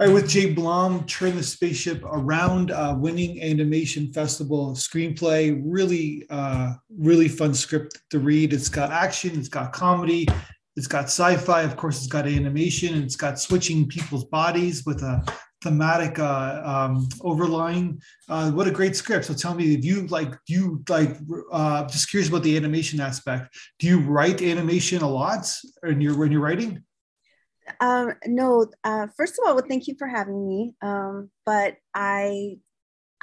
All right, with Jay Blom, turn the spaceship around, uh, winning animation festival screenplay. Really, uh, really fun script to read. It's got action, it's got comedy, it's got sci-fi. Of course, it's got animation, and it's got switching people's bodies with a thematic uh, um, overlying. Uh, what a great script! So tell me, if you like, do you like? Uh, just curious about the animation aspect. Do you write animation a lot in your when you're writing? Um, no, uh, first of all, well, thank you for having me. Um, but I,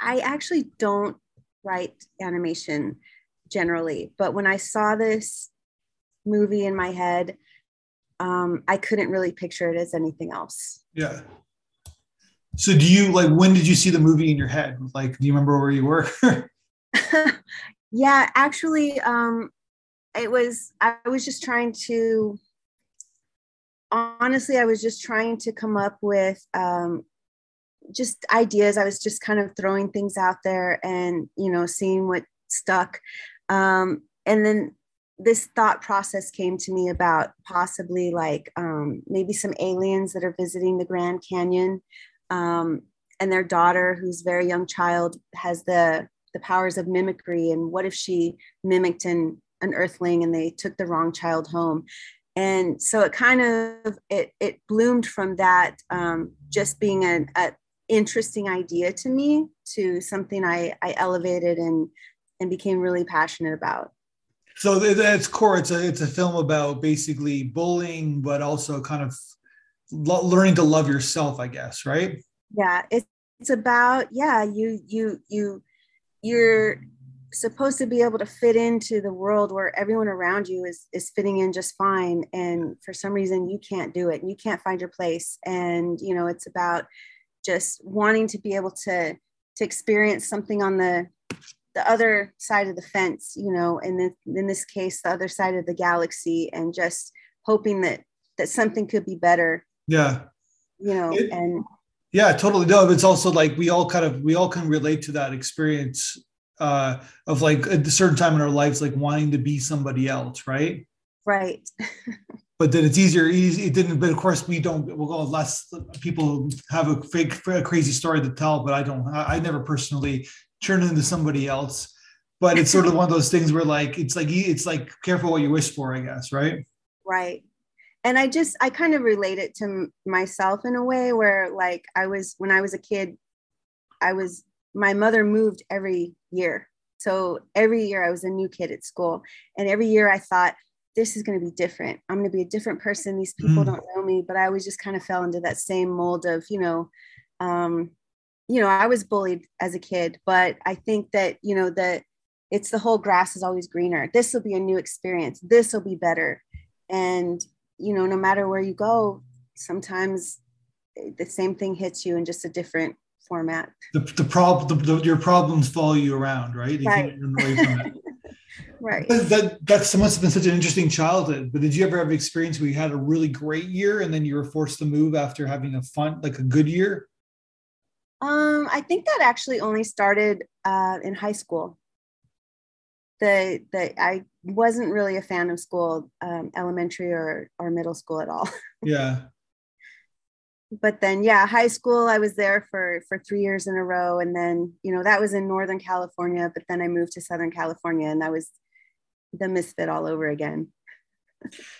I actually don't write animation generally. But when I saw this movie in my head, um, I couldn't really picture it as anything else. Yeah. So do you like when did you see the movie in your head? Like, do you remember where you were? yeah, actually, um, it was I was just trying to honestly, I was just trying to come up with um, just ideas. I was just kind of throwing things out there and, you know, seeing what stuck. Um, and then this thought process came to me about possibly like um, maybe some aliens that are visiting the Grand Canyon. Um, and their daughter, who's very young child, has the the powers of mimicry. And what if she mimicked an an earthling and they took the wrong child home? And so it kind of it, it bloomed from that um, just being an a interesting idea to me to something I, I elevated and and became really passionate about. So at its core. It's a it's a film about basically bullying but also kind of learning to love yourself i guess right? Yeah it's, it's about yeah you you you you're supposed to be able to fit into the world where everyone around you is is fitting in just fine. And for some reason you can't do it. And you can't find your place. And you know it's about just wanting to be able to to experience something on the the other side of the fence you know and in, in this case the other side of the galaxy and just hoping that that something could be better. Yeah. You know it, and yeah totally. No it's also like we all kind of we all can relate to that experience uh, of like a certain time in our lives, like wanting to be somebody else, right? Right. but then it's easier. Easy, it didn't. But of course, we don't. We'll go less people have a fake, a crazy story to tell. But I don't. I, I never personally turn into somebody else. But it's sort of one of those things where, like, it's like it's like careful what you wish for. I guess, right? Right. And I just I kind of relate it to myself in a way where, like, I was when I was a kid, I was my mother moved every year. So every year I was a new kid at school. And every year I thought, this is going to be different. I'm going to be a different person. These people mm. don't know me, but I always just kind of fell into that same mold of, you know, um, you know, I was bullied as a kid, but I think that, you know, that it's the whole grass is always greener. This will be a new experience. This will be better. And, you know, no matter where you go, sometimes the same thing hits you in just a different format. The, the problem, the, the, your problems follow you around, right? You right. right. That, that must have been such an interesting childhood. But did you ever have an experience where you had a really great year and then you were forced to move after having a fun, like a good year? Um, I think that actually only started uh, in high school. The the I wasn't really a fan of school, um, elementary or or middle school at all. Yeah but then yeah high school i was there for for three years in a row and then you know that was in northern california but then i moved to southern california and that was the misfit all over again.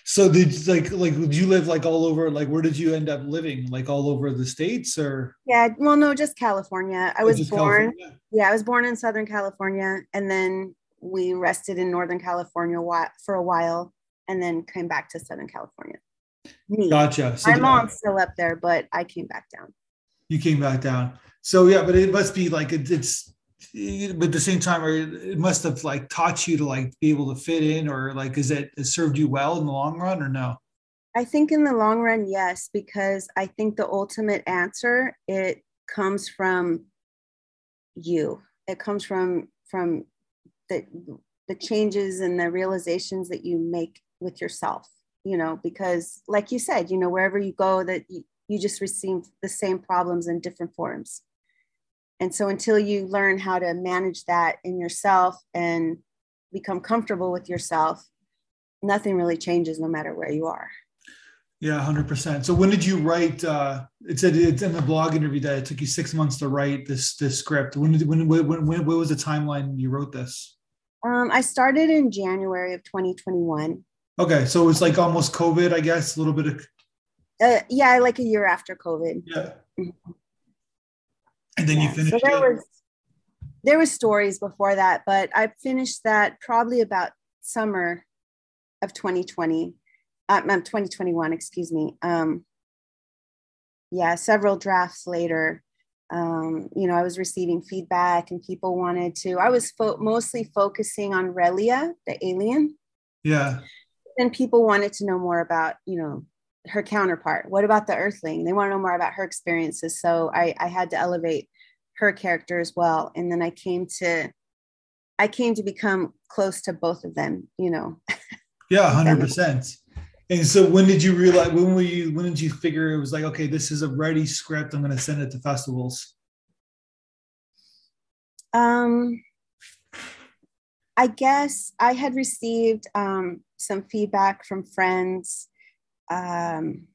So did like like did you live like all over like where did you end up living? Like all over the states or? Yeah well no just california. I oh, was born california? yeah i was born in southern california and then we rested in northern california for a while and then came back to southern california me. Gotcha. So My mom's still up there, but I came back down. You came back down. So yeah, but it must be like it, it's but at the same time it must have like taught you to like be able to fit in or like is it, it served you well in the long run or no i think in the long run yes because i think the ultimate answer it comes from you it comes from from the the changes and the realizations that you make with yourself you know, because like you said, you know, wherever you go, that you, you just receive the same problems in different forms. And so until you learn how to manage that in yourself and become comfortable with yourself, nothing really changes no matter where you are. Yeah, hundred percent. So when did you write? Uh, it said it's in the blog interview that it took you six months to write this this script. When did when when when, when what was the timeline you wrote this? Um, I started in January of 2021. Okay, so it was like almost COVID, I guess, a little bit of. Uh, yeah, like a year after COVID. Yeah. Mm-hmm. And then yeah. you finished. So there it. was there was stories before that, but I finished that probably about summer of 2020 uh, 2021, excuse me. Um, yeah, several drafts later, um, you know, I was receiving feedback and people wanted to, I was fo- mostly focusing on Relia, the alien. Yeah. And people wanted to know more about, you know, her counterpart. What about the Earthling? They want to know more about her experiences. So I, I had to elevate her character as well. And then I came to, I came to become close to both of them, you know. Yeah, hundred percent. And so when did you realize when were you when did you figure it was like, okay, this is a ready script, I'm gonna send it to festivals? Um I guess I had received um, some feedback from friends, um,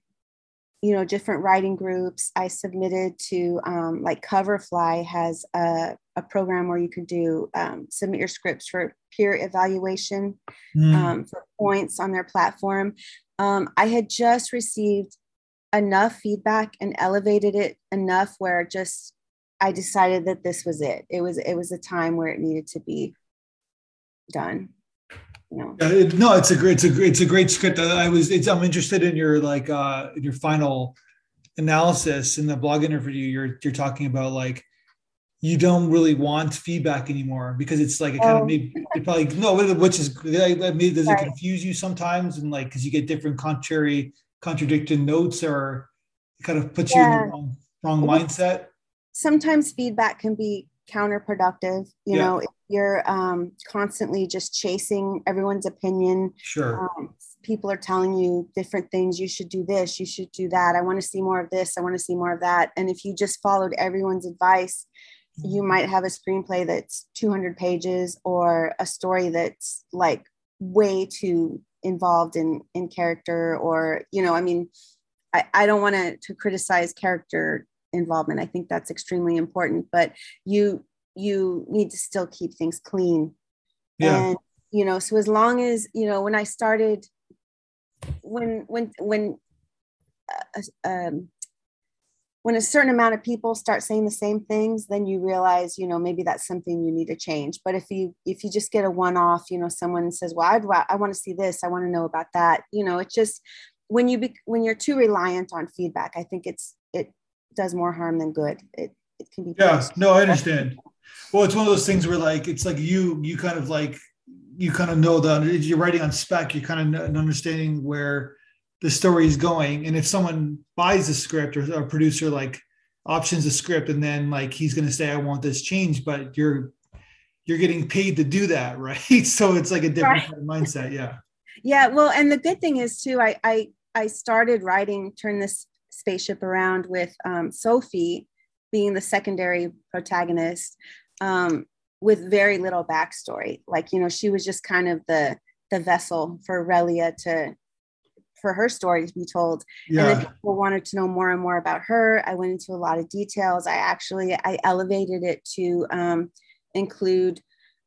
you know, different writing groups. I submitted to um, like Coverfly has a, a program where you can do um, submit your scripts for peer evaluation mm. um, for points on their platform. Um, I had just received enough feedback and elevated it enough where just I decided that this was it. It was it was a time where it needed to be done. You know. it, no, it's a great it's a it's a great script. I was it's I'm interested in your like uh in your final analysis in the blog interview. You're you're talking about like you don't really want feedback anymore because it's like it kind oh. of maybe it probably no which is maybe does it confuse you sometimes and like because you get different contrary contradicting notes or it kind of puts yeah. you in the wrong, wrong mindset sometimes feedback can be counterproductive you yeah. know if you're um, constantly just chasing everyone's opinion. Sure. Um, people are telling you different things you should do this you should do that i want to see more of this i want to see more of that. And if you just followed everyone's advice you might have a screenplay that's 200 pages or a story that's like way too involved in in character or you know i mean i, I don't want to to criticize character involvement i think that's extremely important but you you need to still keep things clean. Yeah. and you know so as long as you know when i started when when when uh, um, when a certain amount of people start saying the same things then you realize you know maybe that's something you need to change. But if you if you just get a one off you know someone says well I'd, i want to see this i want to know about that you know it's just when you be, when you're too reliant on feedback i think it's it does more harm than good. It it can be yeah. no i understand well it's one of those things where like it's like you you kind of like you kind of know that you're writing on spec you're kind of understanding where the story is going. And if someone buys a script or a producer like options a script and then like he's going to say, I want this changed, but you're you're getting paid to do that, right? So it's like a different right. kind of mindset. Yeah. Yeah. Well, and the good thing is too, I I I started writing Turn This Spaceship Around with um, Sophie being the secondary protagonist um, with very little backstory. Like, you know, she was just kind of the the vessel for Relia to for her story to be told. Yeah. And then people wanted to know more and more about her. I went into a lot of details. I actually I elevated it to um, include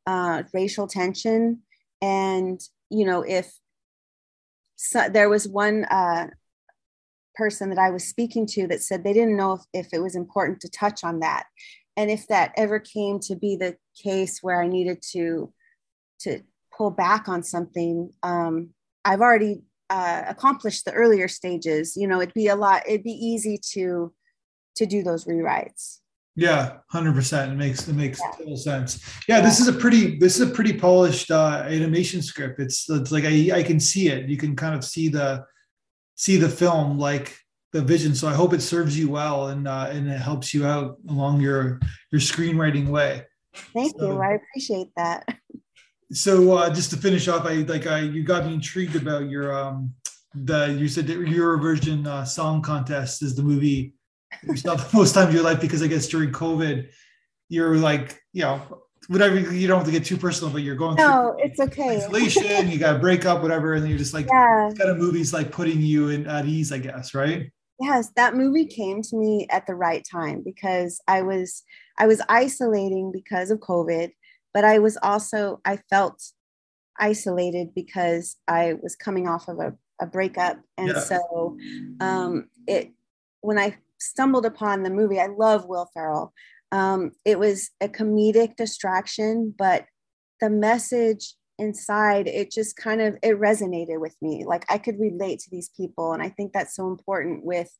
uh, racial tension, and you know if so, there was one uh, person that I was speaking to that said they didn't know if, if it was important to touch on that, and if that ever came to be the case where I needed to to pull back on something. Um, I've already uh, accomplish the earlier stages. You know it'd be a lot it'd be easy to to do those rewrites. Yeah 100% it makes it makes yeah. total sense. Yeah, yeah, this is a pretty this is a pretty polished uh, animation script. It's it's like I, I can see it. You can kind of see the see the film like the vision. So i hope it serves you well and uh, and it helps you out along your your screenwriting way. Thank so, you. I appreciate that. So uh, just to finish off, I like I you got me intrigued about your um the you said that Eurovision uh, song contest is the movie you saw the most time of your life because I guess during COVID you're like you know whatever you don't have to get too personal, but you're going no, it's okay. Isolation, you got to break up, whatever, and then you're just like, yeah. kind of movies like putting you in at ease, I guess, right? Yes, that movie came to me at the right time because I was I was isolating because of COVID, but I was also I felt isolated because I was coming off of a, a breakup, and yeah. so um, it when I stumbled upon the movie, I love Will Ferrell. Um, it was a comedic distraction, but the message inside it just kind of it resonated with me like i could relate to these people and i think that's so important with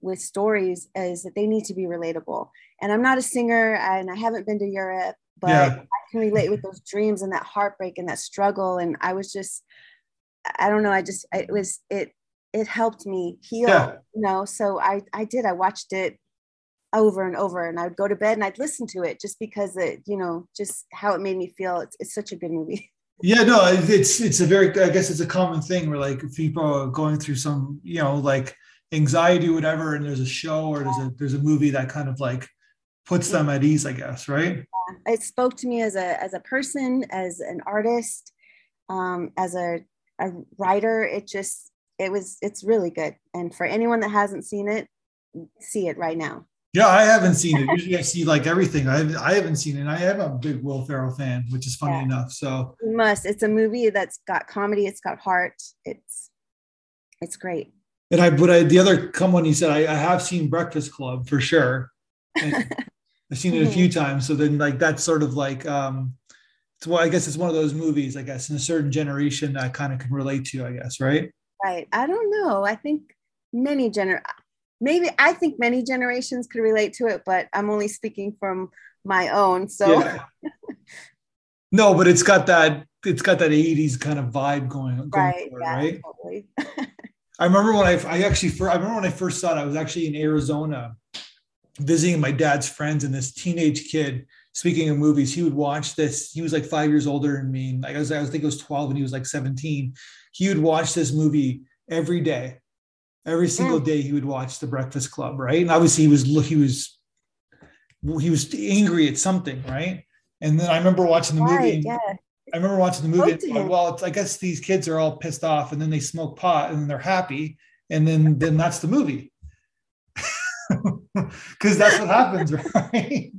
with stories is that they need to be relatable and i'm not a singer and i haven't been to europe but yeah. i can relate with those dreams and that heartbreak and that struggle and i was just i don't know i just it was it it helped me heal yeah. you know so i i did i watched it over and over and i would go to bed and i'd listen to it just because it you know just how it made me feel. It's, it's such a good movie. Yeah no it's it's a very i guess it's a common thing where like people are going through some you know like anxiety whatever and there's a show or there's a there's a movie that kind of like puts them at ease i guess right? It spoke to me as a as a person as an artist um as a, a writer. It just it was it's really good. And for anyone that hasn't seen it see it right now yeah, I haven't seen it. Usually I see like everything. I, I haven't seen it. I am a big Will Ferrell fan, which is funny yeah. enough. So you must. It's a movie that's got comedy. It's got heart. It's it's great. And I, but I, the other come one you said, I, I have seen Breakfast Club for sure. I've seen it a few mm-hmm. times. So then like that's sort of like um it's well, I guess it's one of those movies, I guess, in a certain generation I kind of can relate to, I guess, right? Right. I don't know. I think many gener maybe I think many generations could relate to it, but I'm only speaking from my own. So yeah. no, but it's got that it's got that 80s kind of vibe going, going right, yeah, right? Totally. I remember when I I actually I remember when I first saw it, I was actually in Arizona visiting my dad's friends and this teenage kid speaking of movies he would watch this he was like five years older than me like I was I was think it was 12 and he was like 17 he would watch this movie every day every single mm. day he would watch the breakfast club right and obviously he was he was he was angry at something right and then i remember watching the movie right, yeah. i remember watching the movie and, well it's, i guess these kids are all pissed off and then they smoke pot and then they're happy and then then that's the movie because that's what happens right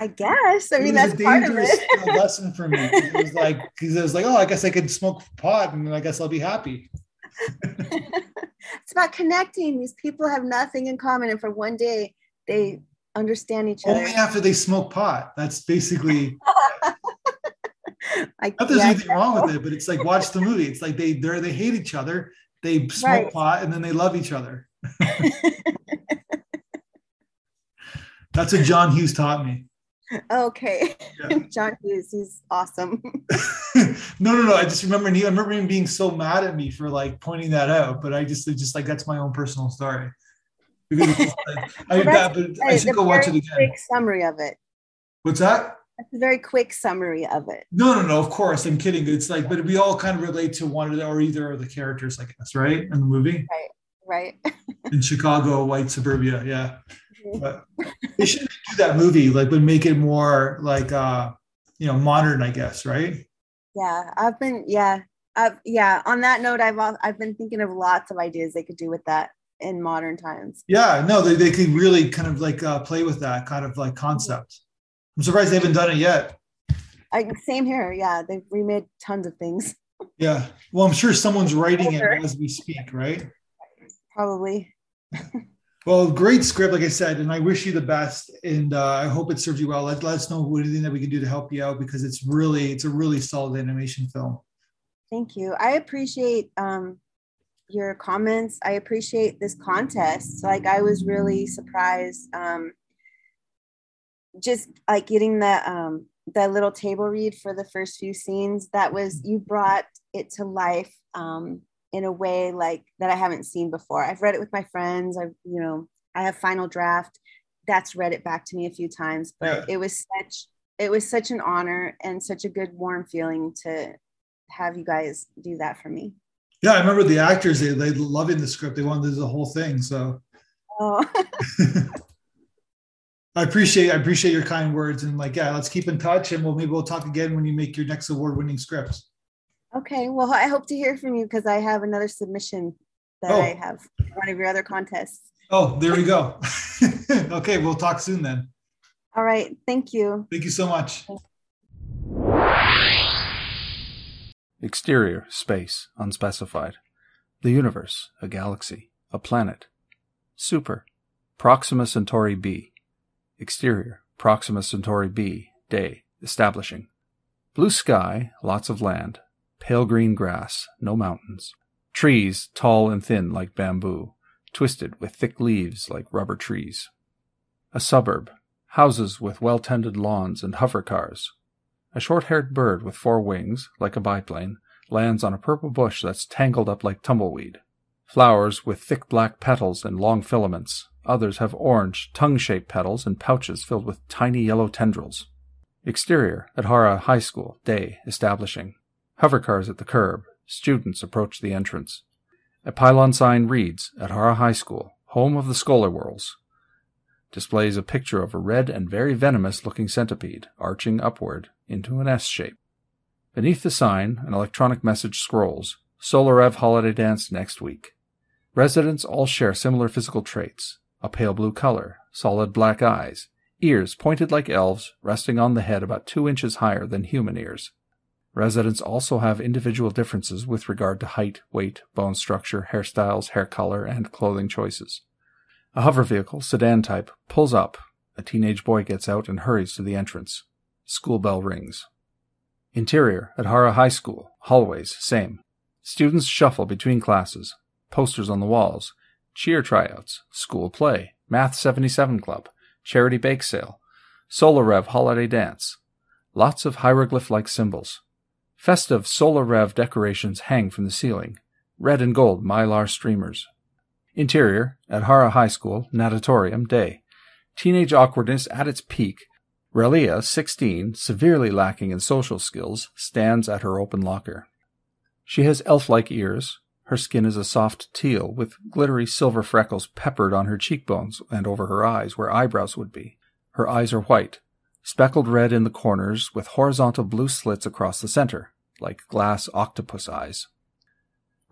I guess. I mean, that's a part of it. lesson for me. It was like because it was like, oh, I guess I could smoke pot, and I guess I'll be happy. It's about connecting. These people have nothing in common, and for one day they understand each other. Only after they smoke pot. That's basically. like, Not there's yeah, anything wrong with it, but it's like watch the movie. It's like they they they hate each other. They smoke right. pot and then they love each other. That's what John Hughes taught me. Okay. Yeah. John Hughes, he's awesome. no, no, no. I just remember I remember him being so mad at me for like pointing that out, but I just just like that's my own personal story. I, I, that, but I should go watch it again. Quick summary of it. What's that? That's a very quick summary of it. No, no, no. Of course, I'm kidding. It's like, but we all kind of relate to one of the, or either of the characters, I guess, right? In the movie. Right. Right. in Chicago, white suburbia. Yeah. But they should do that movie, like, but make it more like, uh, you know, modern, I guess, right? Yeah, I've been, yeah, I've, yeah. On that note, I've I've been thinking of lots of ideas they could do with that in modern times. Yeah, no, they, they could really kind of like uh, play with that kind of like concept. I'm surprised they haven't done it yet. I, same here. Yeah, they've remade tons of things. Yeah. Well, I'm sure someone's writing it as we speak, right? Probably. Well, great script, like I said, and I wish you the best, and uh, I hope it serves you well. Let, let us know anything that we can do to help you out because it's really it's a really solid animation film. Thank you. I appreciate um, your comments. I appreciate this contest. Like I was really surprised, um, just like getting the um, the little table read for the first few scenes. That was you brought it to life um, in a way like that I haven't seen before. I've read it with my friends. I've, you know, I have final draft. That's read it back to me a few times, but yeah. it was such it was such an honor and such a good warm feeling to have you guys do that for me. Yeah, I remember the actors, they they loving the script. They wanted to do the whole thing. So oh. I appreciate I appreciate your kind words and like yeah, let's keep in touch and we'll maybe we'll talk again when you make your next award-winning scripts. Okay. Well, I hope to hear from you because I have another submission that oh. I have for one of your other contests. Oh, there we go. okay, we'll talk soon then. All right. Thank you. Thank you so much. Exterior, space, unspecified. The universe, a galaxy, a planet. Super, Proxima Centauri b. Exterior, Proxima Centauri b, day, establishing. Blue sky, lots of land, pale green grass, no mountains. Trees, tall and thin like bamboo, twisted with thick leaves like rubber trees. A suburb, houses with well tended lawns and hover cars. A short haired bird with four wings, like a biplane, lands on a purple bush that's tangled up like tumbleweed. Flowers with thick black petals and long filaments. Others have orange, tongue shaped petals and pouches filled with tiny yellow tendrils. Exterior, at Hara High School, day, establishing. Hover cars at the curb. Students approach the entrance. A pylon sign reads, At Hara High School, home of the Scholarwhirls. Displays a picture of a red and very venomous looking centipede, arching upward into an S shape. Beneath the sign, an electronic message scrolls, Solarev holiday dance next week. Residents all share similar physical traits a pale blue color, solid black eyes, ears pointed like elves, resting on the head about two inches higher than human ears. Residents also have individual differences with regard to height, weight, bone structure, hairstyles, hair color, and clothing choices. A hover vehicle, sedan type, pulls up. A teenage boy gets out and hurries to the entrance. School bell rings. Interior at Hara High School. Hallways, same. Students shuffle between classes. Posters on the walls. Cheer tryouts. School play. Math 77 Club. Charity bake sale. Solarev holiday dance. Lots of hieroglyph like symbols. Festive Solarev decorations hang from the ceiling. Red and gold mylar streamers. Interior at Hara High School, natatorium, day. Teenage awkwardness at its peak Relia, 16, severely lacking in social skills, stands at her open locker. She has elf like ears. Her skin is a soft teal, with glittery silver freckles peppered on her cheekbones and over her eyes where eyebrows would be. Her eyes are white, speckled red in the corners, with horizontal blue slits across the center, like glass octopus eyes.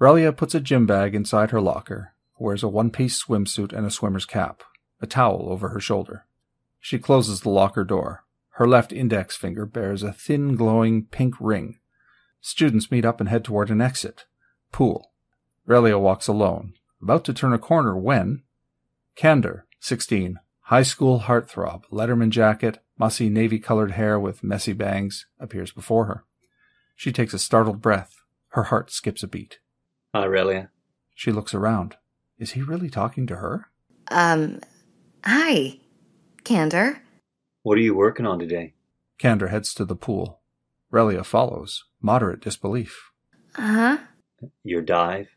Relia puts a gym bag inside her locker, wears a one piece swimsuit and a swimmer's cap, a towel over her shoulder. She closes the locker door. Her left index finger bears a thin, glowing pink ring. Students meet up and head toward an exit. Pool. Relia walks alone, about to turn a corner when Candor, 16, high school heartthrob, letterman jacket, mussy navy colored hair with messy bangs, appears before her. She takes a startled breath. Her heart skips a beat. Hi, Relia. She looks around. Is he really talking to her? Um, hi. Candor. What are you working on today? Candor heads to the pool. Relia follows, moderate disbelief. Uh huh. Your dive?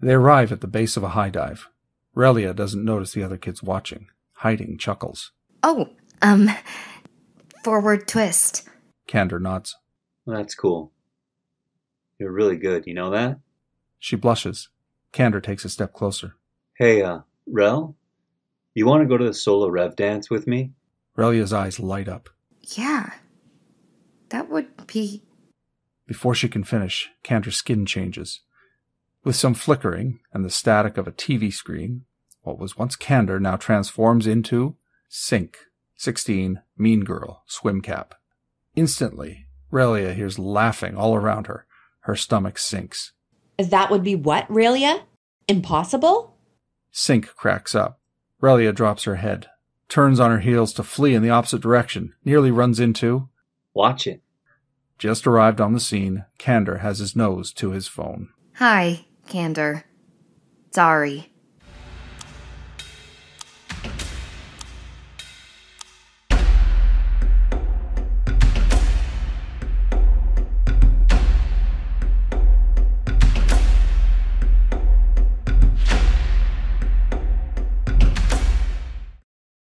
They arrive at the base of a high dive. Relia doesn't notice the other kids watching. Hiding chuckles. Oh, um, forward twist. Candor nods. That's cool. You're really good, you know that? She blushes. Candor takes a step closer. Hey, uh, Rel? You want to go to the Solarev dance with me? Relia's eyes light up. Yeah. That would be. Before she can finish, Candor's skin changes. With some flickering and the static of a TV screen, what was once Candor now transforms into Sink, 16, Mean Girl, swim cap. Instantly, Relia hears laughing all around her. Her stomach sinks. That would be what, Relia? Impossible? Sink cracks up. Relia drops her head, turns on her heels to flee in the opposite direction, nearly runs into. Watch it. Just arrived on the scene, Candor has his nose to his phone. Hi, Candor. Sorry.